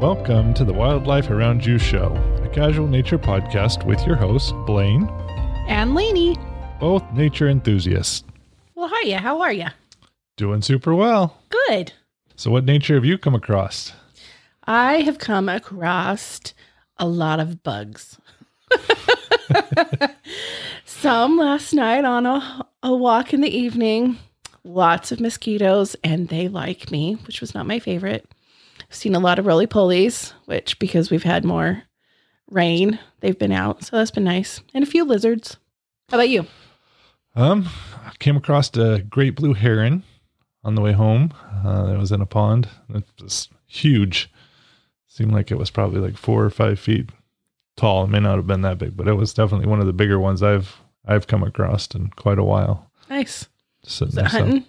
Welcome to the Wildlife Around You Show, a casual nature podcast with your hosts, Blaine, And Lainey. both nature enthusiasts. Well, hiya. How are you? Doing super well. Good. So, what nature have you come across? I have come across a lot of bugs. Some last night on a, a walk in the evening. Lots of mosquitoes, and they like me, which was not my favorite. I've seen a lot of roly polies, which because we've had more rain, they've been out. So that's been nice. And a few lizards. How about you? Um, I came across a great blue heron on the way home. Uh, it was in a pond. It was huge. Seemed like it was probably like four or five feet tall. It may not have been that big, but it was definitely one of the bigger ones I've I've come across in quite a while. Nice. Just sitting there. it So- hunting?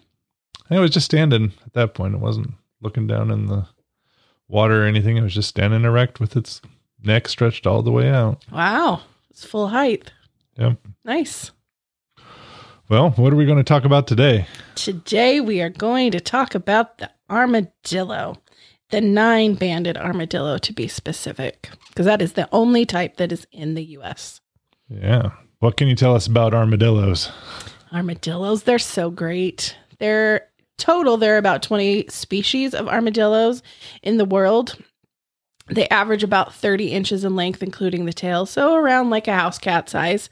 I was just standing at that point. It wasn't looking down in the water or anything. It was just standing erect with its neck stretched all the way out. Wow. It's full height. Yep. Nice. Well, what are we going to talk about today? Today we are going to talk about the armadillo, the nine banded armadillo to be specific, because that is the only type that is in the US. Yeah. What can you tell us about armadillos? Armadillos, they're so great. They're total, there are about 20 species of armadillos in the world. They average about 30 inches in length, including the tail, so around like a house cat size.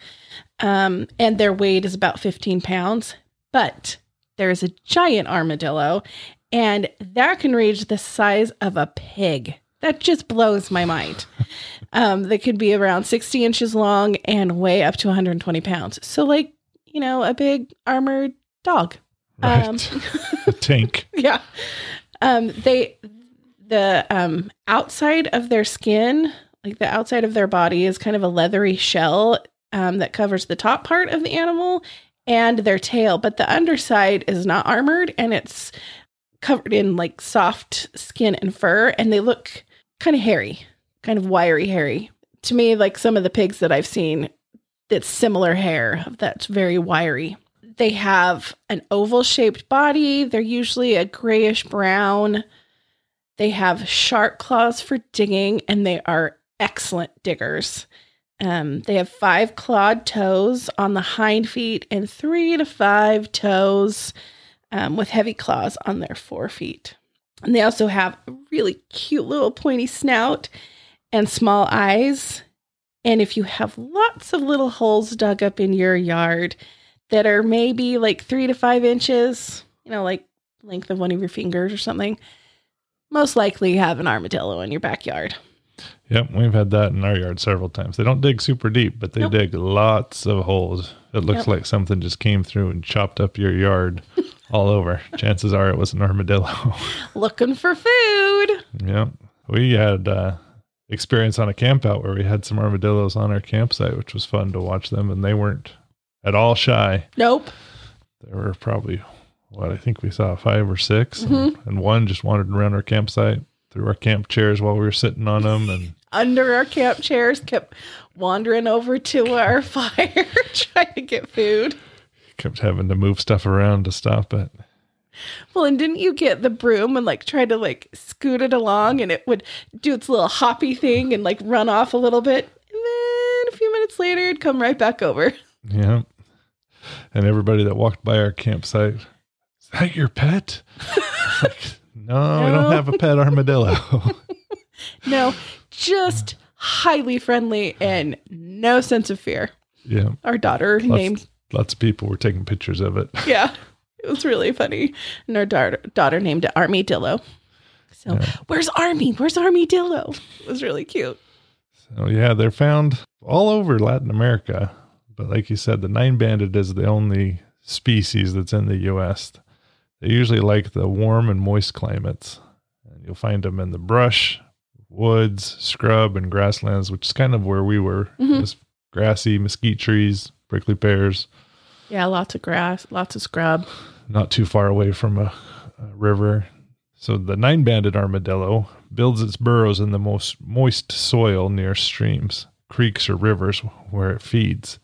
Um, and their weight is about 15 pounds. But there is a giant armadillo, and that can reach the size of a pig. That just blows my mind. um, they could be around 60 inches long and weigh up to 120 pounds. So, like, you know, a big armored dog. Right. Um, a tank. yeah. Um, they the um outside of their skin, like the outside of their body, is kind of a leathery shell um, that covers the top part of the animal and their tail, but the underside is not armored and it's covered in like soft skin and fur, and they look kind of hairy, kind of wiry hairy. To me, like some of the pigs that I've seen, it's similar hair that's very wiry. They have an oval shaped body. They're usually a grayish brown. They have sharp claws for digging, and they are excellent diggers. Um, they have five clawed toes on the hind feet and three to five toes um, with heavy claws on their forefeet. And they also have a really cute little pointy snout and small eyes. And if you have lots of little holes dug up in your yard that are maybe like three to five inches, you know, like length of one of your fingers or something, most likely you have an armadillo in your backyard. Yep, we've had that in our yard several times. They don't dig super deep, but they Nope. dig lots of holes. It looks Yep. like something just came through and chopped up your yard all over. Chances are it was an armadillo. Looking for food. Yep. We had uh, experience on a camp out where we had some armadillos on our campsite, which was fun to watch them, and they weren't at all shy. Nope. There were probably what I think we saw five or 6 Mm-hmm. and one just wandered around our campsite through our camp chairs while we were sitting on them, and Under our camp chairs, kept wandering over to our fire trying to get food. Kept having to move stuff around to stop it. Well, and didn't you get the broom and like try to like scoot it along and it would do its little hoppy thing and like run off a little bit? And then a few minutes later, it'd come right back over. Yeah. And everybody that walked by our campsite, is that your pet? like, no, we No. don't have a pet armadillo. No, just highly friendly and no sense of fear. yeah. Our daughter Lots, named, lots of people were taking pictures of it. yeah, it was really funny. And our daughter, daughter named it Army Dillo. So, where's Army? Where's Army Dillo? It was really cute. So, yeah, they're found all over Latin America. But like you said, the nine banded is the only species that's in the U.S. They usually like the warm and moist climates. And you'll find them in the brush, woods, scrub, and grasslands, which is kind of where we were. Mhm. Just grassy mesquite trees, prickly pears, Yeah, lots of grass, lots of scrub. not too far away from a, a river. So the nine banded armadillo builds its burrows in the most moist soil near streams. creeks or rivers where it feeds.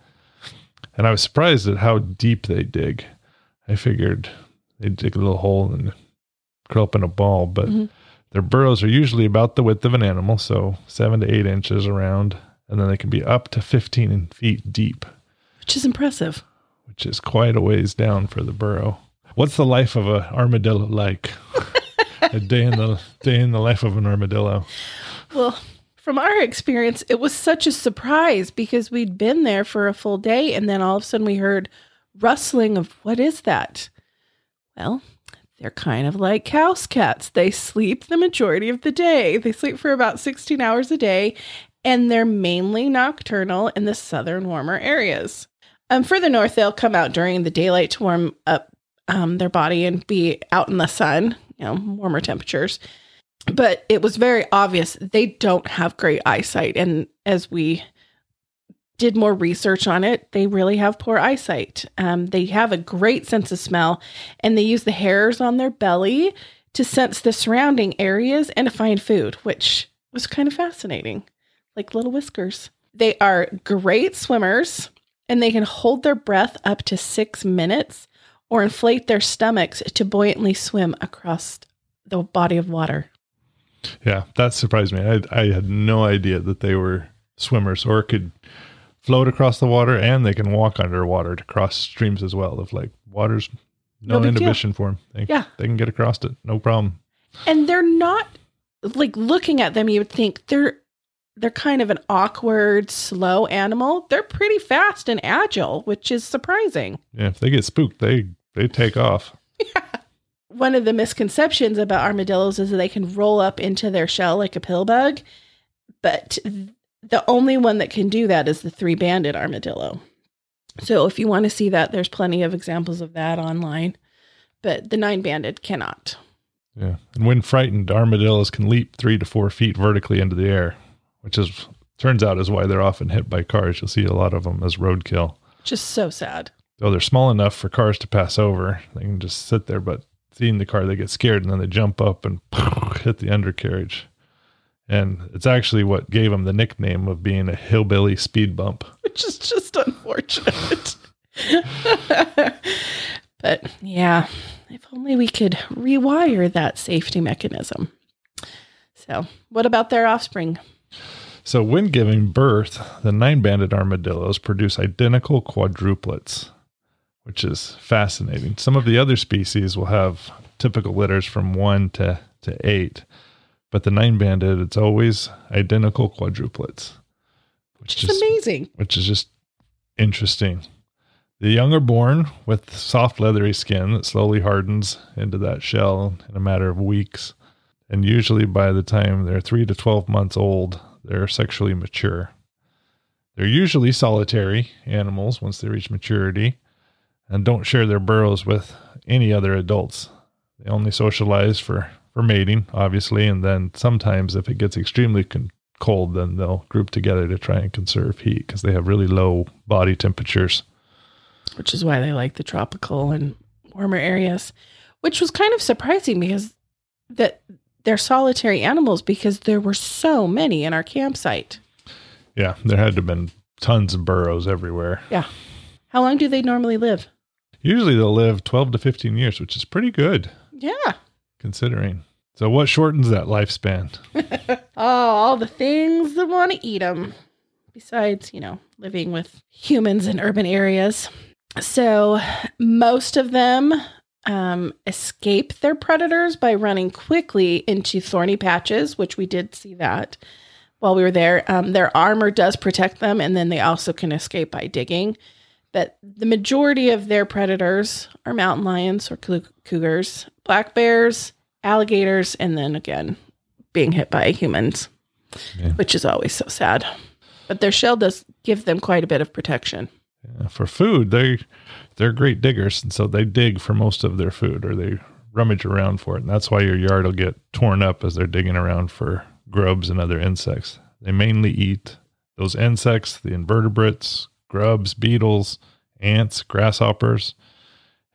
And I was surprised at how deep they dig. I figured they'd dig a little hole and curl up in a ball, but Mhm. their burrows are usually about the width of an animal, so seven to eight inches around, and then they can be up to 15 feet deep, Which is impressive. Which is quite a ways down for the burrow. What's the life of an armadillo like? a day in the day in the life of an armadillo. Well, from our experience, it was such a surprise because we'd been there for a full day and then all of a sudden we heard rustling of what is that? Well, they're kind of like house cats. They sleep the majority of the day. They sleep for about 16 hours a day and they're mainly nocturnal in the southern warmer areas. Um, further north, they'll come out during the daylight to warm up um, their body and be out in the sun, you know, warmer temperatures. But it was very obvious they don't have great eyesight. And as we did more research on it they really have poor eyesight. Um, they have a great sense of smell and they use the hairs on their belly to sense the surrounding areas and to find food which was kind of fascinating like little whiskers. They are great swimmers and they can hold their breath up to six minutes or inflate their stomachs to buoyantly swim across the body of water Yeah, that surprised me. I, I had no idea that they were swimmers or could float across the water and they can walk underwater to cross streams as well. If like water's no, No big deal. inhibition for them, they, Yeah. they can get across it, no problem. and they're not like looking at them you would think they're they're kind of an awkward slow animal they're pretty fast and agile which is surprising Yeah, if they get spooked, they they take off. Yeah. one of the misconceptions about armadillos is that they can roll up into their shell like a pill bug but the only one that can do that is the three-banded armadillo so if you want to see that there's plenty of examples of that online but the nine-banded cannot Yeah, and when frightened, armadillos can leap three to four feet vertically into the air, which is turns out is why they're often hit by cars. You'll see a lot of them as roadkill. just so sad Though they're small enough for cars to pass over, they can just sit there. But seeing the car, they get scared and then they jump up and hit the undercarriage. And it's actually what gave them the nickname of being a hillbilly speed bump. which is just unfortunate. but yeah, if only we could rewire that safety mechanism. So, what about their offspring? So, when giving birth, the nine banded armadillos produce identical quadruplets, which is fascinating. Some of the other species will have typical litters from one to, to eight, but the nine banded, it's always identical quadruplets, which It's is, amazing. which is just interesting. The young are born with soft, leathery skin that slowly hardens into that shell in a matter of weeks. And usually by the time they're three to 12 months old, they're sexually mature. They're usually solitary animals once they reach maturity and don't share their burrows with any other adults. They only socialize for, for mating, obviously, and then sometimes if it gets extremely con- cold, then they'll group together to try and conserve heat because they have really low body temperatures. Which is why they like the tropical and warmer areas, which was kind of surprising because that they're solitary animals because there were so many in our campsite. Yeah, there had to have been tons of burrows everywhere. Yeah. How long do they normally live? Usually they'll live 12 to 15 years, which is pretty good Yeah. considering. So, what shortens that lifespan? Oh, all the things that want to eat them. Besides, you know, living with humans in urban areas. So, most of them um, escape their predators by running quickly into thorny patches, which we did see that while we were there. Um, their armor does protect them, and then they also can escape by digging. But the majority of their predators are mountain lions or cougars, black bears, alligators, and then again, being hit by humans, Yeah. which is always so sad. But their shell does give them quite a bit of protection. For food, they they're great diggers, and so they dig for most of their food, or they rummage around for it, and that's why your yard will get torn up as they're digging around for grubs and other insects. They mainly eat those insects, the invertebrates, grubs, beetles, ants, grasshoppers,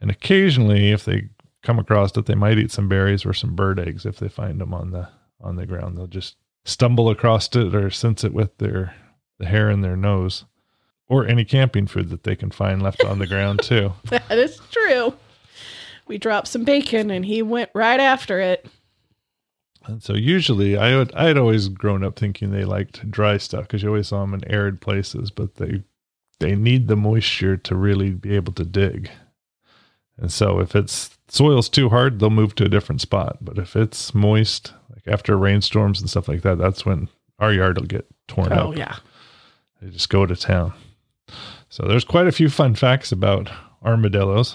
and occasionally, if they come across it, they might eat some berries or some bird eggs if they find them on the on the ground. They'll just stumble across it or sense it with their the hair in their nose, or any camping food that they can find left on the ground too. That is true. We dropped some bacon and he went right after it. And so usually I would I had always grown up thinking they liked dry stuff because you always saw them in arid places, but they they need the moisture to really be able to dig. And so if it's soil's too hard, they'll move to a different spot. But if it's moist, like after rainstorms and stuff like that, that's when our yard will get torn Oh, up. Oh yeah. They just go to town. So there's quite a few fun facts about armadillos.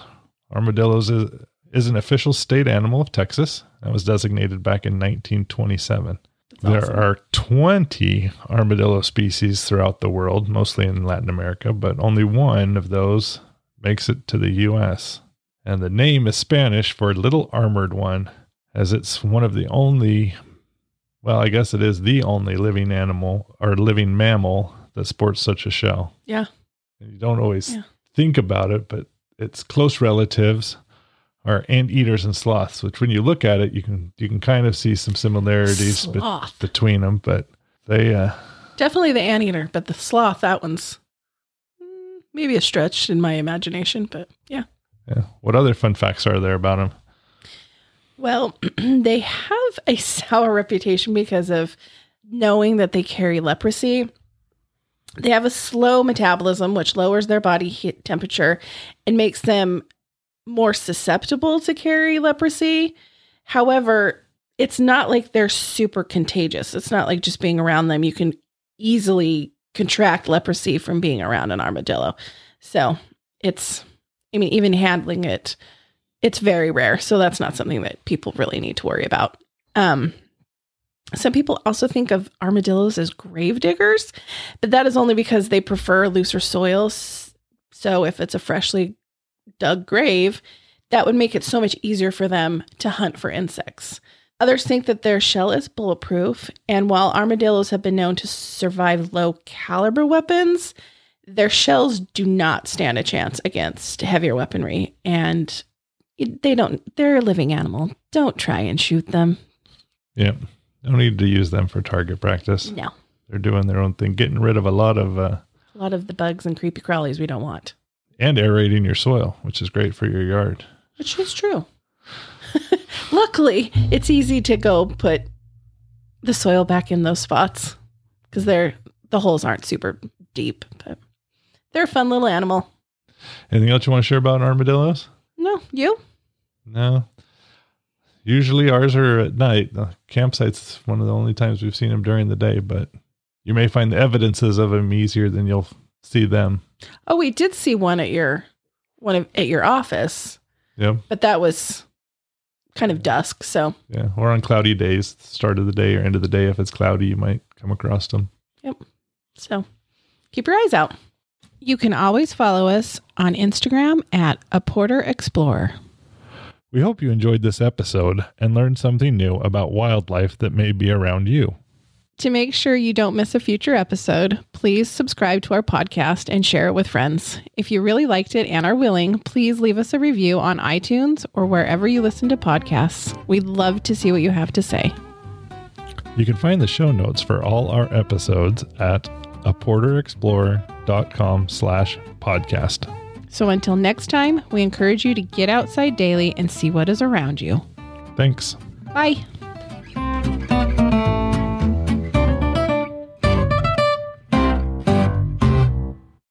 Armadillos is, is an official state animal of Texas that was designated back in 1927. there are 20 armadillo species throughout the world, mostly in Latin America, but only one of those makes it to the US. And the name is Spanish for little armored one, as it's one of the only, well, I guess it is the only living animal or living mammal that sports such a shell. Yeah. And you don't always Yeah. think about it, but its close relatives are anteaters and sloths, which when you look at it, you can you can kind of see some similarities Sloth. between them, but they uh Definitely the anteater, but the sloth, that one's mm, maybe a stretch in my imagination, but yeah. yeah. What other fun facts are there about them? Well, they have a sour reputation because of knowing that they carry leprosy. They have a slow metabolism, which lowers their body heat temperature and makes them more susceptible to carry leprosy. However, it's not like they're super contagious. It's not like just being around them, you can easily contract leprosy from being around an armadillo. So it's, I mean, even handling it it's very rare so that's not something that people really need to worry about um some people also think of armadillos as grave diggers but that is only because they prefer looser soils. So if it's a freshly dug grave that would make it so much easier for them to hunt for insects. Others think that their shell is bulletproof and while armadillos have been known to survive low caliber weapons their shells do not stand a chance against heavier weaponry and they don't they're a living animal. Don't try and shoot them. Yeah. No need to use them for target practice. no They're doing their own thing, getting rid of a lot of uh a lot of the bugs and creepy crawlies we don't want and aerating your soil, which is great for your yard. which is true luckily it's easy to go put the soil back in those spots because they're the holes aren't super deep but they're a fun little animal Anything else you want to share about armadillos? no you No. Usually ours are at night. The campsite's one of the only times we've seen them during the day, but you may find the evidences of them easier than you'll see them. oh we did see one at your one of, at your office Yep. but that was kind of dusk so Yeah. Or on cloudy days, start of the day or end of the day. If it's cloudy, you might come across them. Yep. So keep your eyes out. You can always follow us on Instagram at a Porter Explorer. We hope you enjoyed this episode and learned something new about wildlife that may be around you. To make sure you don't miss a future episode, please subscribe to our podcast and share it with friends. If you really liked it and are willing, please leave us a review on iTunes or wherever you listen to podcasts. We'd love to see what you have to say. You can find the show notes for all our episodes at aporterexplorer.com slash podcast. So until next time, we encourage you to get outside daily and see what is around you. Thanks. Bye.